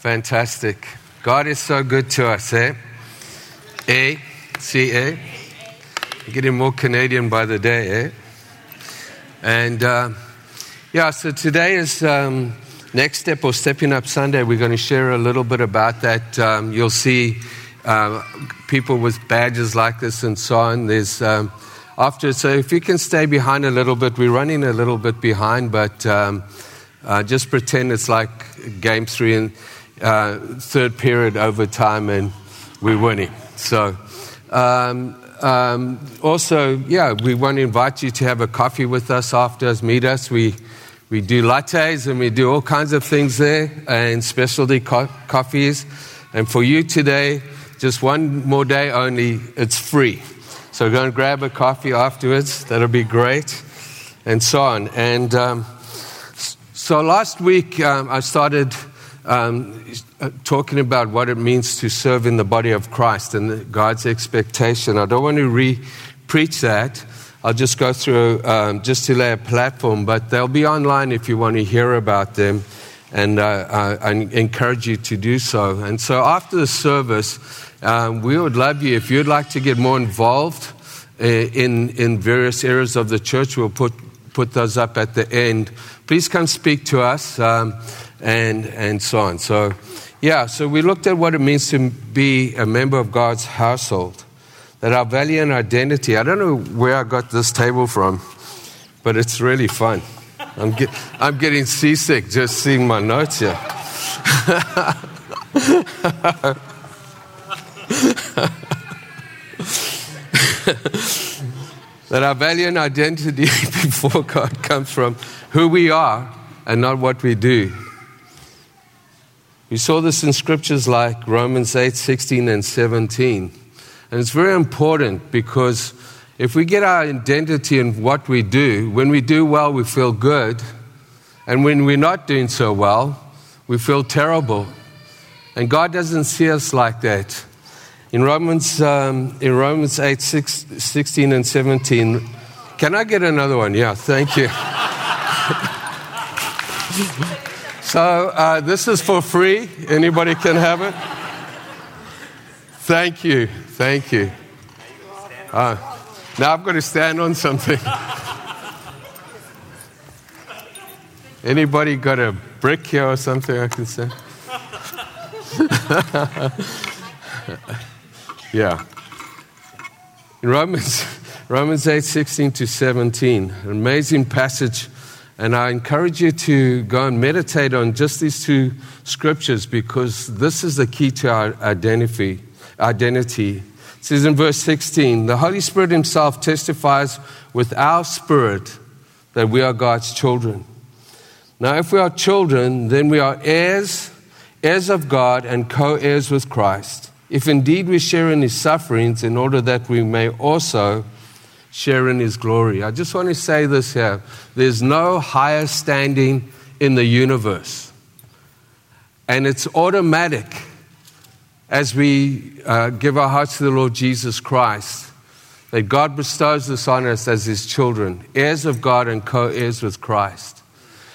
Fantastic. God is so good to us, eh? A, C, A. Getting more Canadian by the day, eh? And uh, yeah, so today is um, next step or stepping up Sunday. We're going to share a little bit about that. Um, you'll see uh, people with badges like this and so on. There's um, after, so if you can stay behind a little bit, we're running a little bit behind, but um, uh, just pretend it's like game three and uh, third period overtime and we're winning. So, um, um, also, yeah, we want to invite you to have a coffee with us after us, meet us. We, we do lattes and we do all kinds of things there and specialty co- coffees. And for you today, just one more day only, it's free. So go and grab a coffee afterwards. That'll be great. And so on. And um, so last week, um, I started um, talking about what it means to serve in the body of Christ and God's expectation. I don't want to re preach that. I'll just go through um, just to lay a platform, but they'll be online if you want to hear about them. And uh, I, I encourage you to do so. And so after the service, um, we would love you if you'd like to get more involved uh, in, in various areas of the church. We'll put, put those up at the end. Please come speak to us. Um, and, and so on. So, yeah, so we looked at what it means to be a member of God's household, that our value and identity. I don't know where I got this table from, but it's really fun. I'm, get, I'm getting seasick just seeing my notes here. that our value and identity before God comes from who we are and not what we do. We saw this in scriptures like Romans 8 16 and 17. And it's very important because if we get our identity in what we do, when we do well, we feel good. And when we're not doing so well, we feel terrible. And God doesn't see us like that. In Romans, um, in Romans 8 6, 16 and 17, can I get another one? Yeah, thank you. So uh, this is for free. Anybody can have it. Thank you. Thank you. Uh, now I've got to stand on something. Anybody got a brick here or something I can say? yeah. In Romans, Romans 8, 16 to 17, an amazing passage and I encourage you to go and meditate on just these two scriptures because this is the key to our identity. identity. It says in verse 16 The Holy Spirit Himself testifies with our spirit that we are God's children. Now, if we are children, then we are heirs, heirs of God, and co heirs with Christ. If indeed we share in His sufferings, in order that we may also share in his glory. I just want to say this here there's no higher standing in the universe. And it's automatic as we uh, give our hearts to the Lord Jesus Christ that God bestows this on us as his children, heirs of God and co heirs with Christ.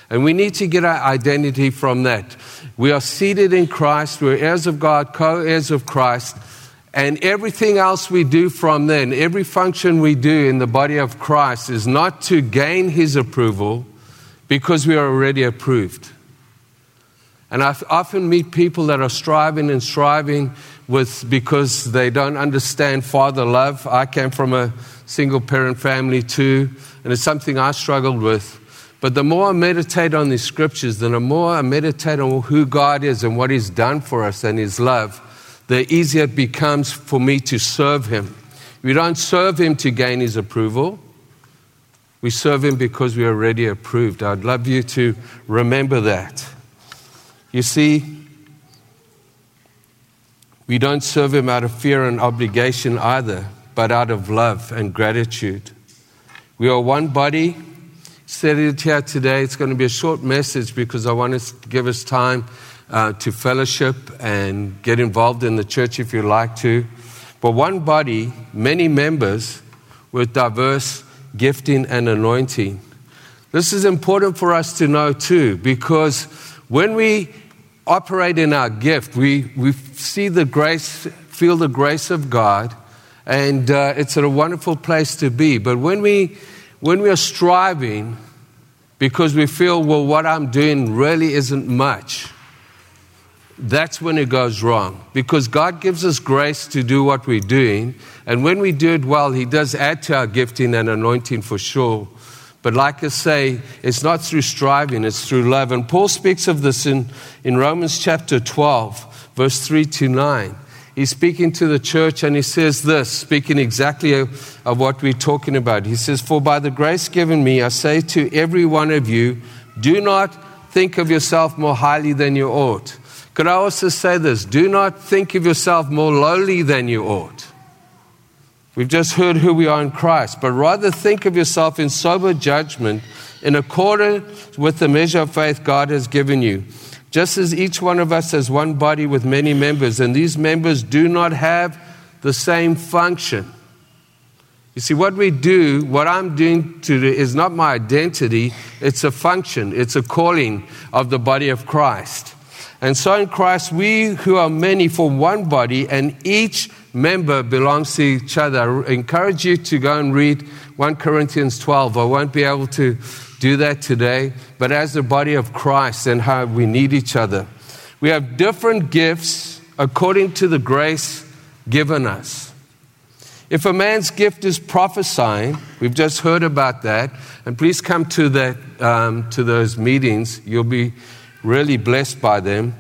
And we need to get our identity from that. We are seated in Christ, we're heirs of God, co heirs of Christ. And everything else we do from then, every function we do in the body of Christ is not to gain his approval because we are already approved. And I often meet people that are striving and striving with because they don't understand father love. I came from a single parent family too, and it's something I struggled with. But the more I meditate on these scriptures, the more I meditate on who God is and what He's done for us and His love, the easier it becomes for me to serve Him. We don't serve Him to gain His approval. We serve Him because we are already approved. I'd love you to remember that. You see, we don't serve Him out of fear and obligation either, but out of love and gratitude. We are one body. Said it here today. It's going to be a short message because I want to give us time uh, to fellowship and get involved in the church if you like to. But one body, many members with diverse gifting and anointing. This is important for us to know too, because when we operate in our gift. We, we see the grace, feel the grace of God, and uh, it's a wonderful place to be. But when we, when we are striving, because we feel, well, what I'm doing really isn't much, that's when it goes wrong. Because God gives us grace to do what we're doing, and when we do it well, He does add to our gifting and anointing for sure. But like I say, it's not through striving, it's through love. And Paul speaks of this in, in Romans chapter 12, verse 3 to 9. He's speaking to the church and he says this, speaking exactly of, of what we're talking about. He says, For by the grace given me, I say to every one of you, do not think of yourself more highly than you ought. Could I also say this? Do not think of yourself more lowly than you ought. We've just heard who we are in Christ, but rather think of yourself in sober judgment in accordance with the measure of faith God has given you. Just as each one of us has one body with many members, and these members do not have the same function. You see, what we do, what I'm doing today, is not my identity, it's a function, it's a calling of the body of Christ. And so in Christ, we who are many form one body, and each member belongs to each other. I encourage you to go and read 1 Corinthians 12. I won't be able to do that today, but as the body of Christ and how we need each other. We have different gifts according to the grace given us. If a man's gift is prophesying, we've just heard about that, and please come to, that, um, to those meetings. You'll be really blessed by them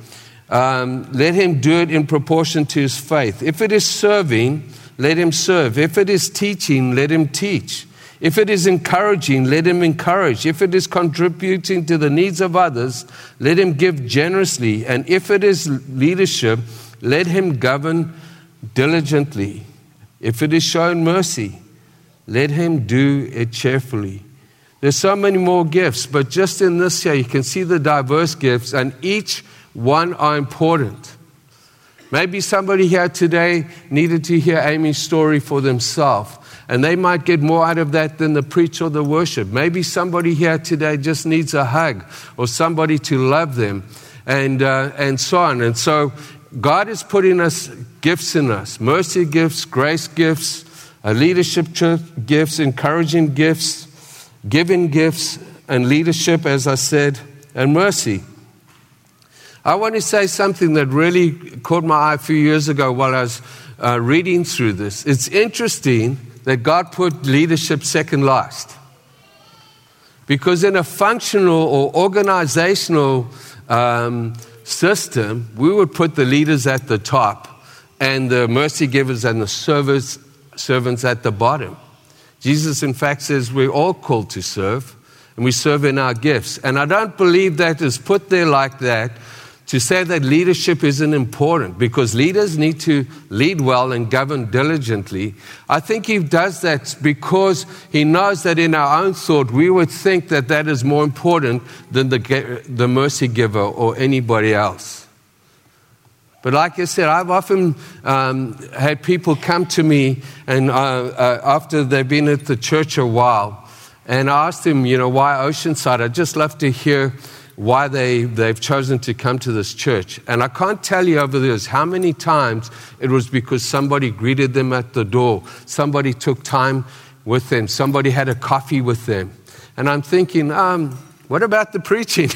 um, let him do it in proportion to his faith. If it is serving, let him serve. If it is teaching, let him teach. If it is encouraging, let him encourage. If it is contributing to the needs of others, let him give generously. And if it is leadership, let him govern diligently. If it is showing mercy, let him do it cheerfully. There's so many more gifts, but just in this here, you can see the diverse gifts, and each one are important. Maybe somebody here today needed to hear Amy's story for themselves, and they might get more out of that than the preach or the worship. Maybe somebody here today just needs a hug or somebody to love them, and, uh, and so on. And so, God is putting us gifts in us mercy gifts, grace gifts, leadership gifts, encouraging gifts, giving gifts, and leadership, as I said, and mercy. I want to say something that really caught my eye a few years ago while I was uh, reading through this. It's interesting that God put leadership second last. Because in a functional or organizational um, system, we would put the leaders at the top and the mercy givers and the service, servants at the bottom. Jesus, in fact, says we're all called to serve, and we serve in our gifts. And I don't believe that is put there like that to say that leadership isn't important because leaders need to lead well and govern diligently. I think he does that because he knows that in our own thought we would think that that is more important than the, the mercy giver or anybody else. But like I said, I've often um, had people come to me and uh, uh, after they've been at the church a while, and I asked them, you know, why Oceanside? I'd just love to hear why they, they've chosen to come to this church. And I can't tell you over this how many times it was because somebody greeted them at the door, somebody took time with them, somebody had a coffee with them. And I'm thinking, um, what about the preaching?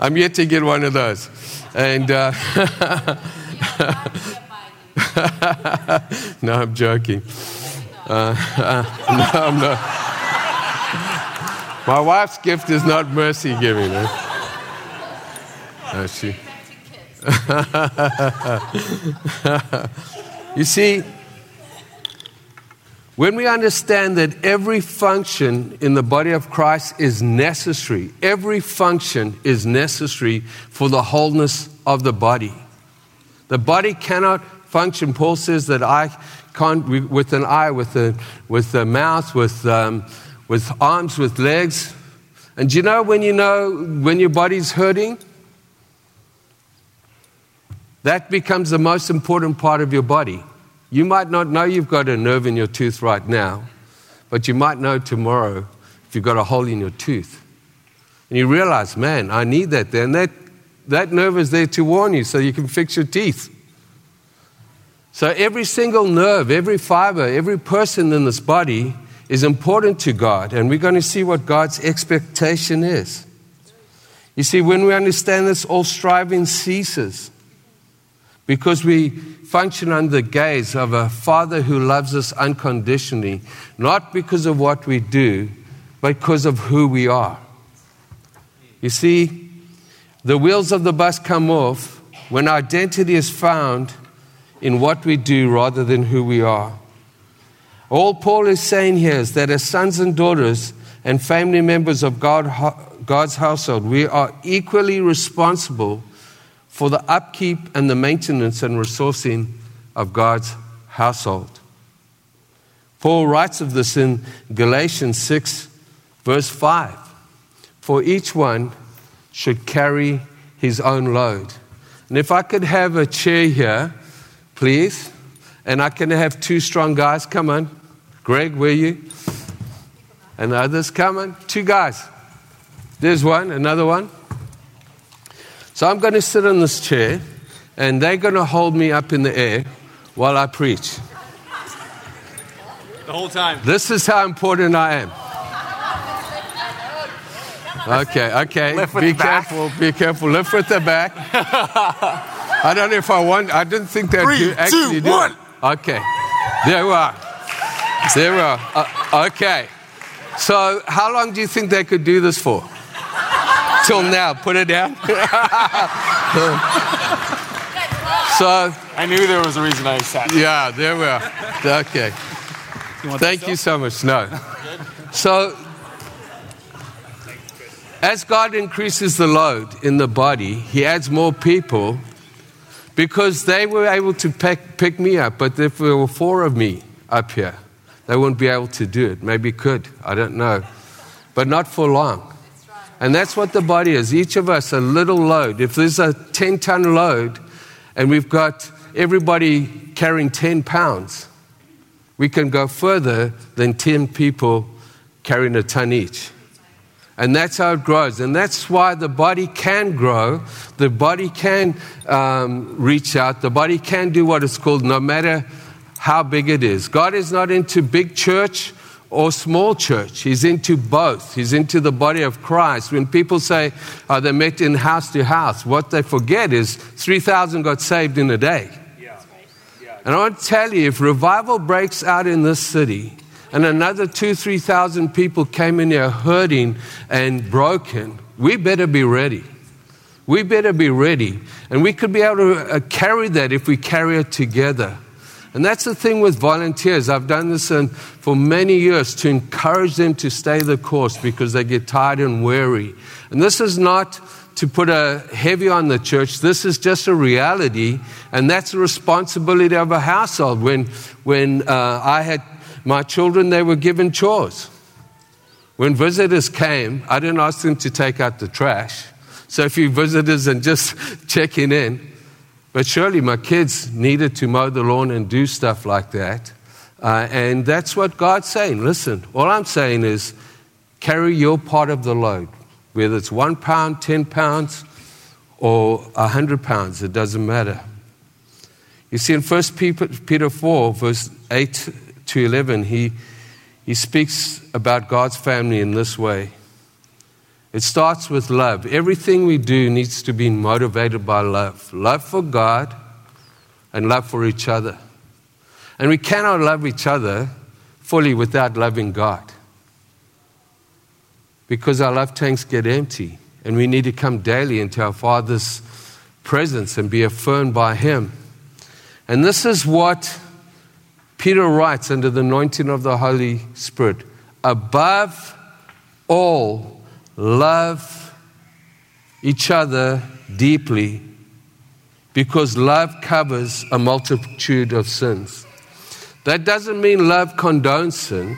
I'm yet to get one of those. And uh, no, I'm joking. Uh, uh, no, I'm not. My wife's gift is not mercy giving. Eh? She. you see, when we understand that every function in the body of Christ is necessary, every function is necessary for the wholeness of the body. The body cannot function. Paul says that I can't, with an eye, with a, with a mouth, with um, with arms, with legs. And do you know when you know when your body's hurting? That becomes the most important part of your body. You might not know you've got a nerve in your tooth right now, but you might know tomorrow if you've got a hole in your tooth. And you realize, man, I need that there. And that, that nerve is there to warn you so you can fix your teeth. So every single nerve, every fiber, every person in this body is important to God. And we're going to see what God's expectation is. You see, when we understand this, all striving ceases because we function under the gaze of a Father who loves us unconditionally, not because of what we do, but because of who we are. You see, the wheels of the bus come off when identity is found in what we do rather than who we are. All Paul is saying here is that as sons and daughters and family members of God, God's household, we are equally responsible for the upkeep and the maintenance and resourcing of God's household. Paul writes of this in Galatians 6, verse 5. For each one should carry his own load. And if I could have a chair here, please, and I can have two strong guys come on. Greg, where you? And others come on. Two guys. There's one, another one. So I'm going to sit in this chair, and they're going to hold me up in the air while I preach. The whole time. This is how important I am. Okay, okay. Lift with be the back. careful, be careful. Lift with the back. I don't know if I want, I didn't think that you actually two, do one. Okay, there we are. There we are. Uh, okay. So, how long do you think they could do this for? Till now, put it down. so, I knew there was a reason I sat. yeah, there we are. Okay. Thank you so much. No. So, as God increases the load in the body, He adds more people because they were able to pick, pick me up. But if there were four of me up here, they wouldn't be able to do it. Maybe could. I don't know. But not for long. And that's what the body is. Each of us, a little load. If there's a 10 ton load and we've got everybody carrying 10 pounds, we can go further than 10 people carrying a ton each. And that's how it grows. And that's why the body can grow. The body can um, reach out. The body can do what it's called, no matter how big it is. God is not into big church or small church. He's into both. He's into the body of Christ. When people say oh, they met in house to house, what they forget is 3,000 got saved in a day. And I want to tell you, if revival breaks out in this city, and another two, three thousand people came in here hurting and broken, we better be ready. We better be ready. And we could be able to uh, carry that if we carry it together. And that's the thing with volunteers. I've done this for many years to encourage them to stay the course because they get tired and weary. And this is not to put a heavy on the church. This is just a reality, and that's the responsibility of a household. When, when uh, I had my children, they were given chores. When visitors came, I didn't ask them to take out the trash. So if you visitors and just checking in, but surely my kids needed to mow the lawn and do stuff like that. Uh, and that's what God's saying. Listen, all I'm saying is carry your part of the load, whether it's one pound, 10 pounds, or a hundred pounds, it doesn't matter. You see, in 1 Peter 4, verse 8 to 11, he, he speaks about God's family in this way. It starts with love. Everything we do needs to be motivated by love love for God and love for each other. And we cannot love each other fully without loving God. Because our love tanks get empty, and we need to come daily into our Father's presence and be affirmed by Him. And this is what Peter writes under the anointing of the Holy Spirit. Above all, love each other deeply because love covers a multitude of sins. That doesn't mean love condones sin.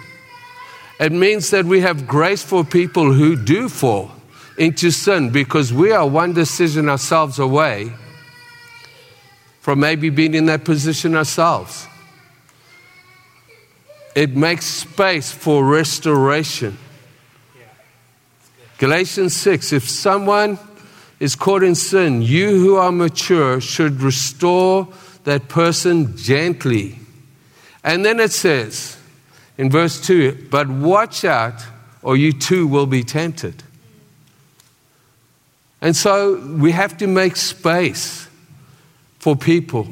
It means that we have grace for people who do fall into sin because we are one decision ourselves away from maybe being in that position ourselves. It makes space for restoration. Galatians 6 If someone is caught in sin, you who are mature should restore that person gently. And then it says in verse 2 But watch out, or you too will be tempted. And so we have to make space for people.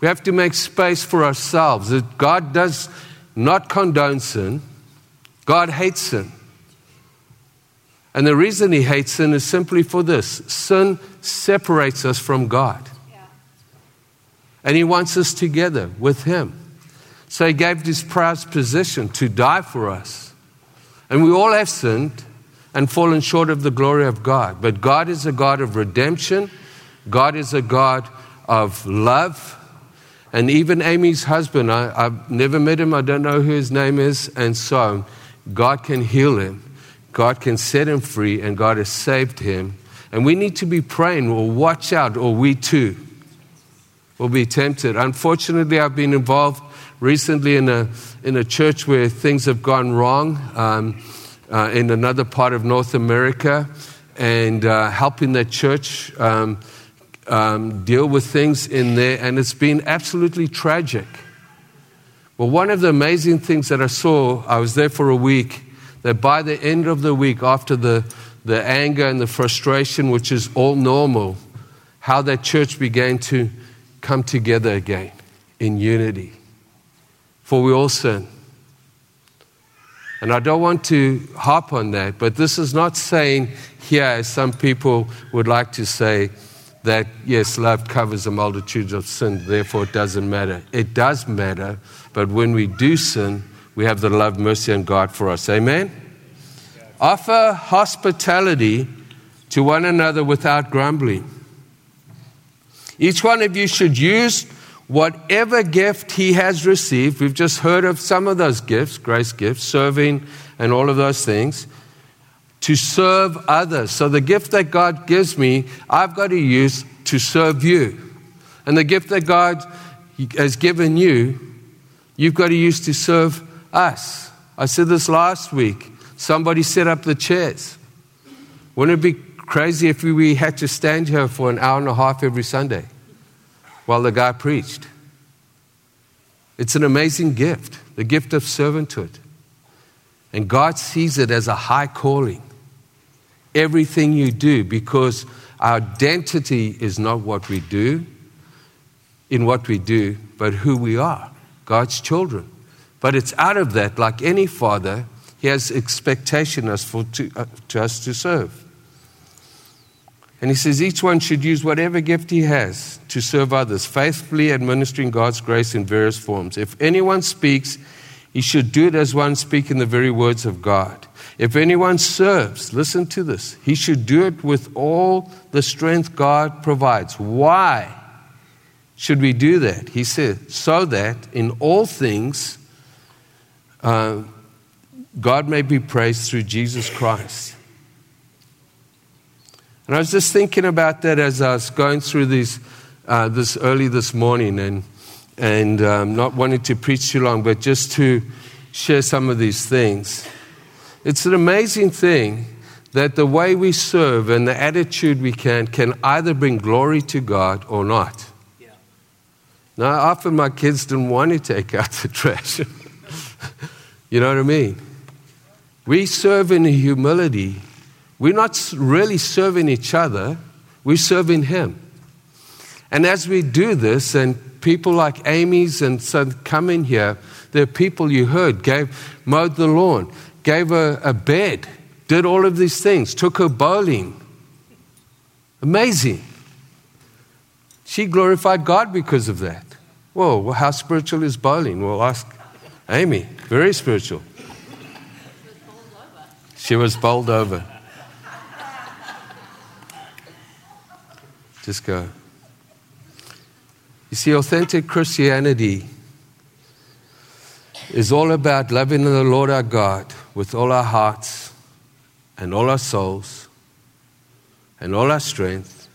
We have to make space for ourselves. God does not condone sin, God hates sin. And the reason he hates sin is simply for this sin separates us from God. And he wants us together with him. So he gave this prized position to die for us. And we all have sinned and fallen short of the glory of God. But God is a God of redemption, God is a God of love. And even Amy's husband, I, have never met him, I don't know who his name is, and so God can heal him. God can set him free, and God has saved him. And we need to be praying, or watch out, or we too will be tempted. Unfortunately, I've been involved recently in a, in a church where things have gone wrong um, uh, in another part of North America, and uh, helping that church um, um, deal with things in there, and it's been absolutely tragic. Well, one of the amazing things that I saw, I was there for a week that by the end of the week, after the, the anger and the frustration, which is all normal, how that church began to come together again in unity. For we all sin. And I don't want to harp on that, but this is not saying here, as some people would like to say, that yes, love covers a multitude of sin, therefore it doesn't matter. It does matter, but when we do sin, we have the love, mercy, and God for us. Amen? Offer hospitality to one another without grumbling. Each one of you should use whatever gift he has received. We've just heard of some of those gifts, grace gifts, serving, and all of those things, to serve others. So the gift that God gives me, I've got to use to serve you. And the gift that God has given you, you've got to use to serve us. I said this last week. Somebody set up the chairs. Wouldn't it be crazy if we had to stand here for an hour and a half every Sunday while the guy preached? It's an amazing gift, the gift of servanthood. And God sees it as a high calling. Everything you do, because our identity is not what we do, in what we do, but who we are God's children. But it's out of that, like any father, he has expectation for, to, uh, to us to serve. And he says each one should use whatever gift he has to serve others, faithfully administering God's grace in various forms. If anyone speaks, he should do it as one speaking the very words of God. If anyone serves, listen to this, he should do it with all the strength God provides. Why should we do that? He said, so that in all things, uh, God may be praised through Jesus Christ. And I was just thinking about that as I was going through these, uh, this early this morning and, and um, not wanting to preach too long, but just to share some of these things. It's an amazing thing that the way we serve and the attitude we can can either bring glory to God or not. Yeah. Now, often my kids didn't want to take out the trash. You know what I mean? We serve in humility. We're not really serving each other, we're serving Him. And as we do this, and people like Amy's and some come in here, are people you heard gave, mowed the lawn, gave her a bed, did all of these things, took her bowling. Amazing. She glorified God because of that. Whoa, how spiritual is bowling? We'll ask Amy. Very spiritual. She was bowled over. Just go. You see, authentic Christianity is all about loving the Lord our God with all our hearts and all our souls and all our strength,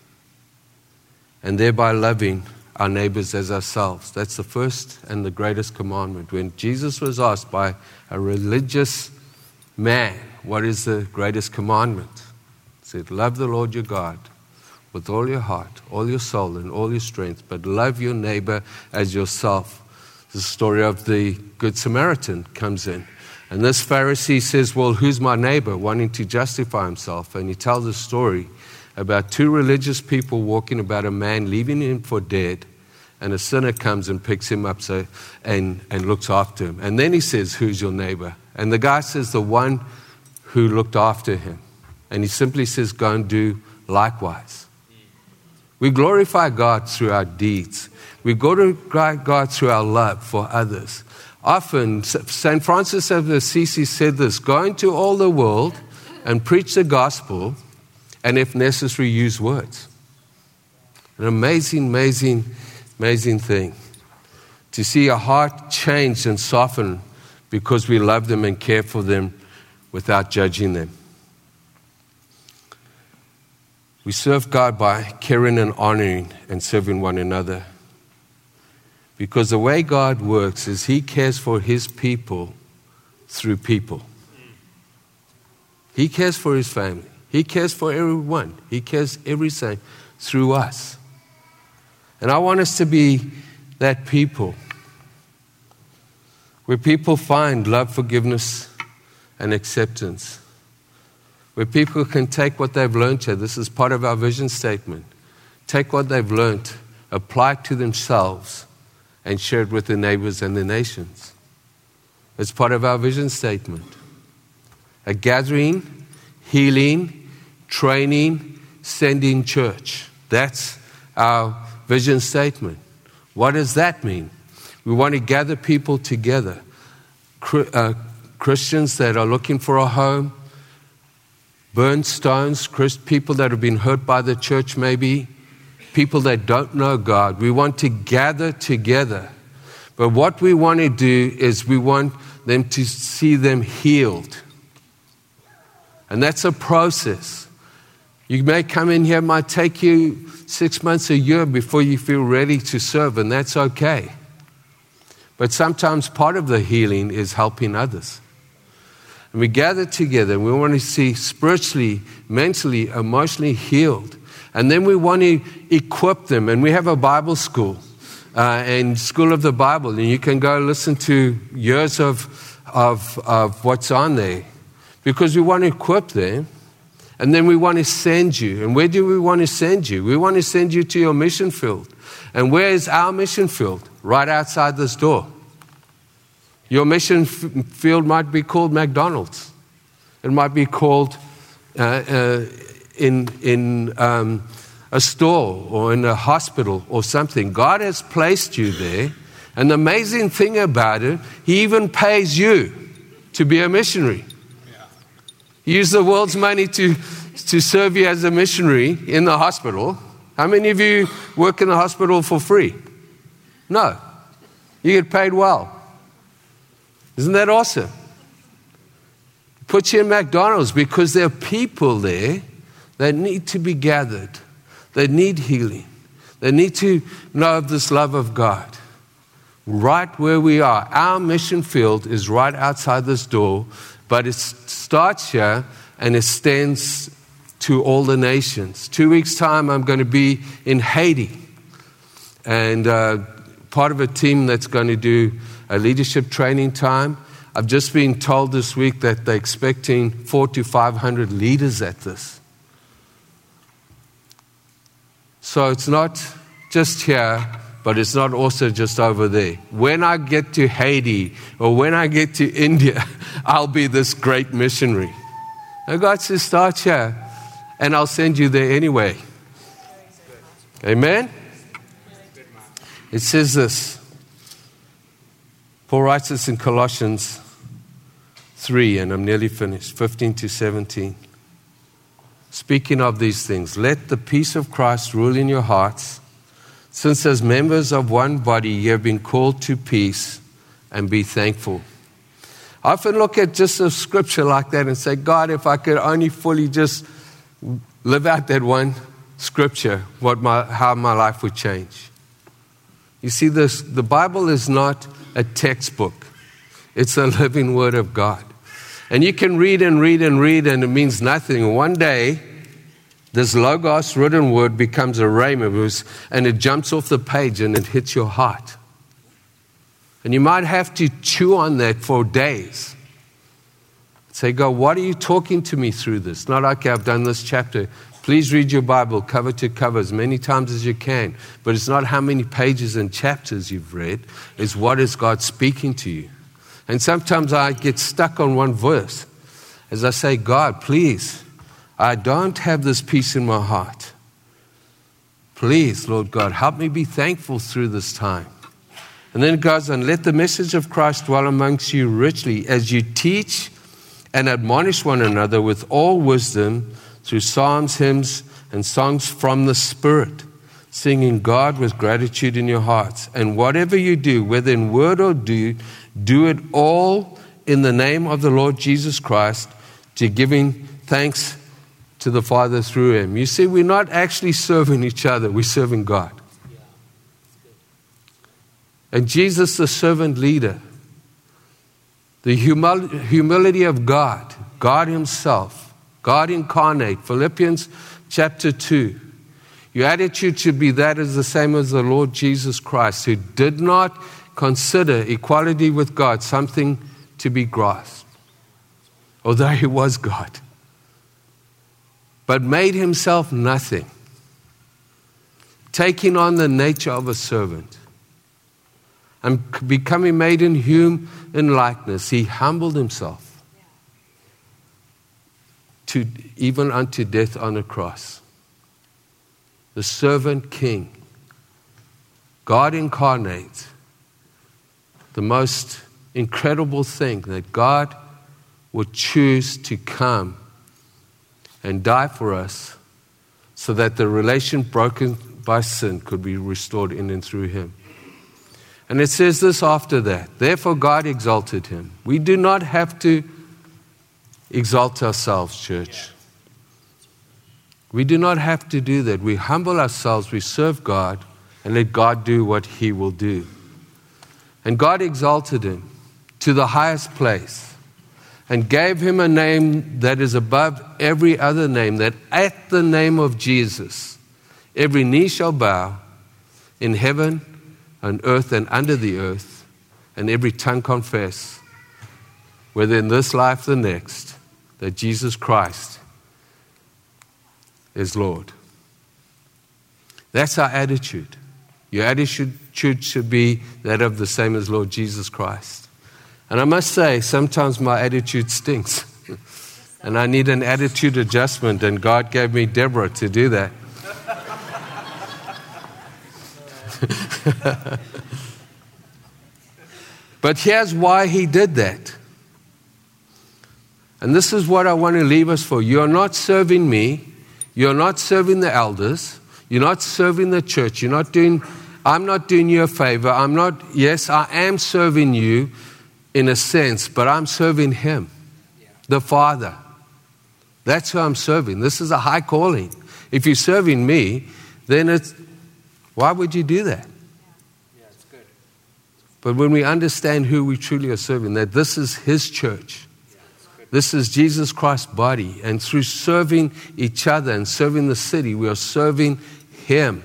and thereby loving our neighbors as ourselves. That's the first and the greatest commandment. When Jesus was asked by a religious man, What is the greatest commandment? He said, Love the Lord your God with all your heart, all your soul, and all your strength, but love your neighbor as yourself. The story of the Good Samaritan comes in. And this Pharisee says, Well, who's my neighbor? wanting to justify himself. And he tells a story about two religious people walking about a man leaving him for dead. And a sinner comes and picks him up so, and, and looks after him. And then he says, Who's your neighbor? And the guy says, The one who looked after him. And he simply says, Go and do likewise. We glorify God through our deeds. We glorify God through our love for others. Often, St. Francis of Assisi said this go into all the world and preach the gospel, and if necessary, use words. An amazing, amazing, amazing thing to see a heart change and soften because we love them and care for them without judging them. We serve God by caring and honoring and serving one another. Because the way God works is He cares for His people through people. He cares for His family. He cares for everyone. He cares everything through us. And I want us to be that people where people find love, forgiveness, and acceptance. Where people can take what they've learned here. This is part of our vision statement. Take what they've learned, apply it to themselves, and share it with their neighbors and the nations. It's part of our vision statement. A gathering, healing, training, sending church. That's our vision statement. What does that mean? We want to gather people together. Uh, Christians that are looking for a home, burned stones, people that have been hurt by the church, maybe, people that don't know God. We want to gather together. But what we want to do is we want them to see them healed. And that's a process. You may come in here, it might take you six months, a year before you feel ready to serve, and that's okay. But sometimes part of the healing is helping others. And we gather together, we want to see spiritually, mentally, emotionally healed. And then we want to equip them. And we have a Bible school uh, and School of the Bible. And you can go listen to years of, of, of what's on there because we want to equip them. And then we want to send you. And where do we want to send you? We want to send you to your mission field. And where is our mission field? Right outside this door. Your mission f- field might be called McDonald's. It might be called uh, uh, in, in um, a store or in a hospital or something. God has placed you there. And the amazing thing about it, He even pays you to be a missionary. Use the world's money to, to serve you as a missionary in the hospital. How many of you work in the hospital for free? No. You get paid well. Isn't that awesome? Put you in McDonald's because there are people there that need to be gathered, that need healing, they need to know of this love of God. Right where we are. Our mission field is right outside this door, but it starts here and extends to all the nations. Two weeks' time, I'm going to be in Haiti and uh, part of a team that's going to do a leadership training time. I've just been told this week that they're expecting four to 500 leaders at this. So it's not just here, but it's not also just over there. When I get to Haiti or when I get to India, I'll be this great missionary. And God says, start here, and I'll send you there anyway. Amen? It says this Paul writes this in Colossians 3, and I'm nearly finished 15 to 17. Speaking of these things, let the peace of Christ rule in your hearts, since as members of one body you have been called to peace, and be thankful. I often look at just a scripture like that and say, God, if I could only fully just live out that one scripture, what my, how my life would change. You see, this, the Bible is not a textbook, it's a living word of God. And you can read and read and read, and it means nothing. One day, this Logos written word becomes a rhema, and it jumps off the page and it hits your heart. And you might have to chew on that for days. Say, God, what are you talking to me through this? Not, okay, I've done this chapter. Please read your Bible cover to cover as many times as you can. But it's not how many pages and chapters you've read, it's what is God speaking to you. And sometimes I get stuck on one verse as I say, God, please, I don't have this peace in my heart. Please, Lord God, help me be thankful through this time. And then it goes on, let the message of Christ dwell amongst you richly as you teach and admonish one another with all wisdom through psalms, hymns, and songs from the Spirit, singing God with gratitude in your hearts. And whatever you do, whether in word or deed, do it all in the name of the Lord Jesus Christ, to giving thanks to the Father through him. You see, we're not actually serving each other, we're serving God. And Jesus, the servant leader, the humil- humility of God, God Himself, God incarnate, Philippians chapter 2. Your attitude should be that is the same as the Lord Jesus Christ, who did not consider equality with God something to be grasped, although he was God, but made himself nothing, taking on the nature of a servant. And becoming made in human likeness, he humbled himself to even unto death on a cross. The servant king, God incarnate, the most incredible thing that God would choose to come and die for us so that the relation broken by sin could be restored in and through him. And it says this after that. Therefore, God exalted him. We do not have to exalt ourselves, church. We do not have to do that. We humble ourselves, we serve God, and let God do what he will do. And God exalted him to the highest place and gave him a name that is above every other name, that at the name of Jesus, every knee shall bow in heaven, on earth, and under the earth, and every tongue confess, whether in this life or the next, that Jesus Christ is Lord. That's our attitude. Your attitude should be that of the same as Lord Jesus Christ. And I must say, sometimes my attitude stinks. and I need an attitude adjustment, and God gave me Deborah to do that. but here's why he did that. And this is what I want to leave us for. You're not serving me, you're not serving the elders, you're not serving the church, you're not doing I'm not doing you a favor. I'm not, yes, I am serving you in a sense, but I'm serving Him, the Father. That's who I'm serving. This is a high calling. If you're serving me, then it's, why would you do that? Yeah, it's good. But when we understand who we truly are serving, that this is His church, this is Jesus Christ's body, and through serving each other and serving the city, we are serving Him.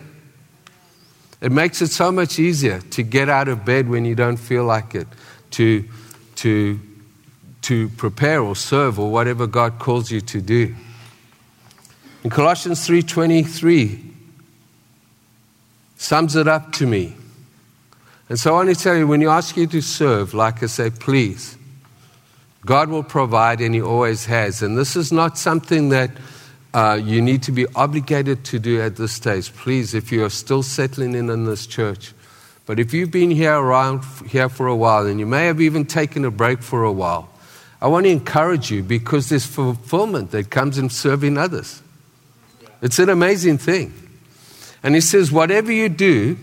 It makes it so much easier to get out of bed when you don't feel like it, to, to, to prepare or serve or whatever God calls you to do. In Colossians 3:23 sums it up to me. And so I want to tell you when you ask you to serve, like I say, please. God will provide and He always has. And this is not something that uh, you need to be obligated to do at this stage. Please, if you are still settling in in this church, but if you've been here around here for a while and you may have even taken a break for a while, I want to encourage you because there's fulfillment that comes in serving others. It's an amazing thing. And he says, whatever you do,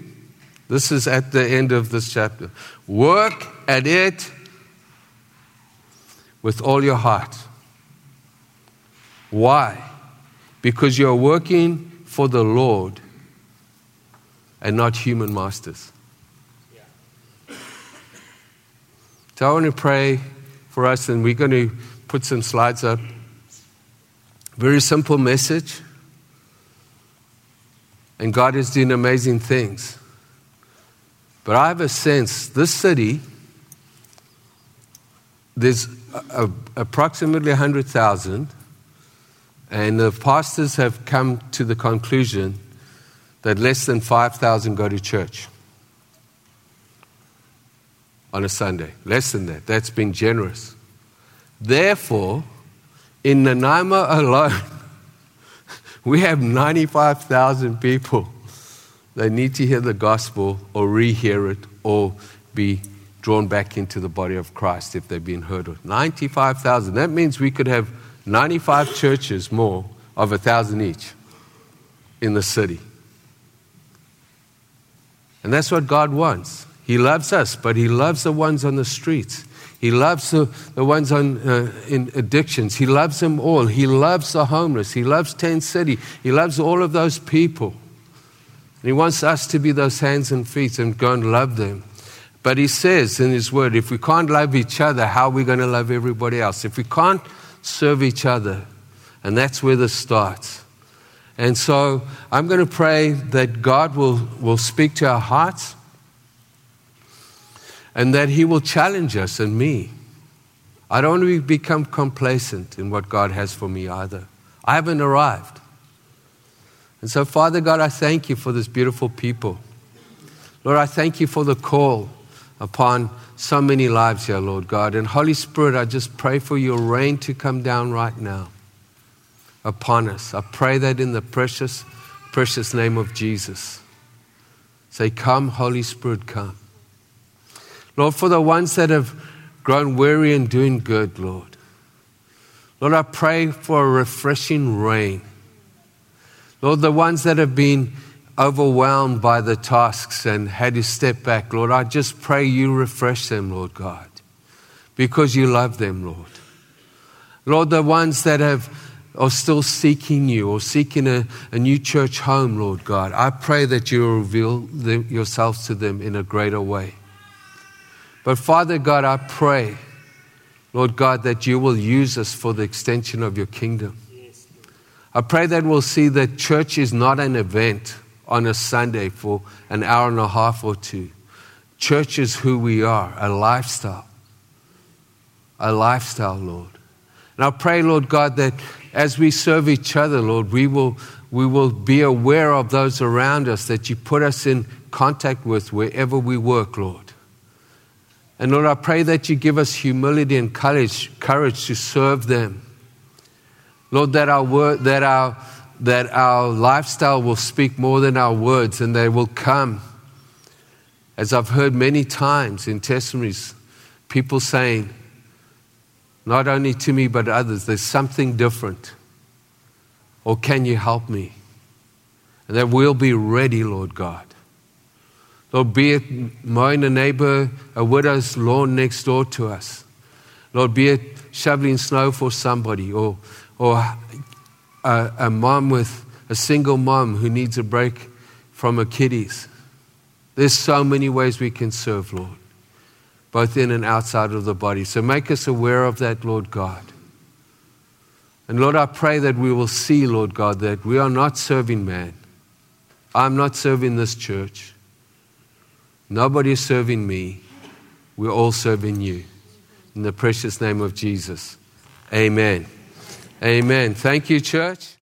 this is at the end of this chapter, work at it with all your heart. Why? because you're working for the Lord and not human masters. So I want to pray for us, and we're going to put some slides up. Very simple message. And God is doing amazing things. But I have a sense this city, there's a, a, approximately 100,000, and the pastors have come to the conclusion that less than 5,000 go to church on a Sunday. Less than that. That's been generous. Therefore, in Nanaimo alone, we have 95,000 people that need to hear the gospel or rehear it or be drawn back into the body of Christ if they've been heard of. 95,000. That means we could have 95 churches more of a thousand each in the city. And that's what God wants. He loves us, but He loves the ones on the streets. He loves the, the ones on, uh, in addictions. He loves them all. He loves the homeless. He loves Tent City. He loves all of those people. And he wants us to be those hands and feet and go and love them. But he says in his word, if we can't love each other, how are we going to love everybody else? If we can't serve each other, and that's where this starts. And so I'm going to pray that God will, will speak to our hearts and that He will challenge us and me. I don't want to become complacent in what God has for me either. I haven't arrived. And so, Father God, I thank you for this beautiful people. Lord, I thank you for the call upon so many lives here, Lord God. And Holy Spirit, I just pray for your rain to come down right now upon us. I pray that in the precious, precious name of Jesus. Say, Come, Holy Spirit, come. Lord, for the ones that have grown weary in doing good, Lord. Lord, I pray for a refreshing rain. Lord, the ones that have been overwhelmed by the tasks and had to step back, Lord, I just pray you refresh them, Lord God, because you love them, Lord. Lord, the ones that have are still seeking you or seeking a, a new church home, Lord God, I pray that you reveal the, yourself to them in a greater way. But Father God, I pray, Lord God, that you will use us for the extension of your kingdom. I pray that we'll see that church is not an event on a Sunday for an hour and a half or two. Church is who we are, a lifestyle. A lifestyle, Lord. And I pray, Lord God, that as we serve each other, Lord, we will, we will be aware of those around us that you put us in contact with wherever we work, Lord. And Lord, I pray that you give us humility and courage, courage to serve them. Lord, that our word, that our that our lifestyle will speak more than our words, and they will come. As I've heard many times in testimonies, people saying, not only to me but others, there's something different. Or can you help me? And that we'll be ready, Lord God. Lord, be it mowing a neighbor, a widow's lawn next door to us. Lord, be it shoveling snow for somebody or, or a, a mom with a single mom who needs a break from her kiddies. There's so many ways we can serve, Lord, both in and outside of the body. So make us aware of that, Lord God. And Lord, I pray that we will see, Lord God, that we are not serving man. I'm not serving this church. Nobody is serving me. We're all serving you. In the precious name of Jesus. Amen. Amen. Thank you, church.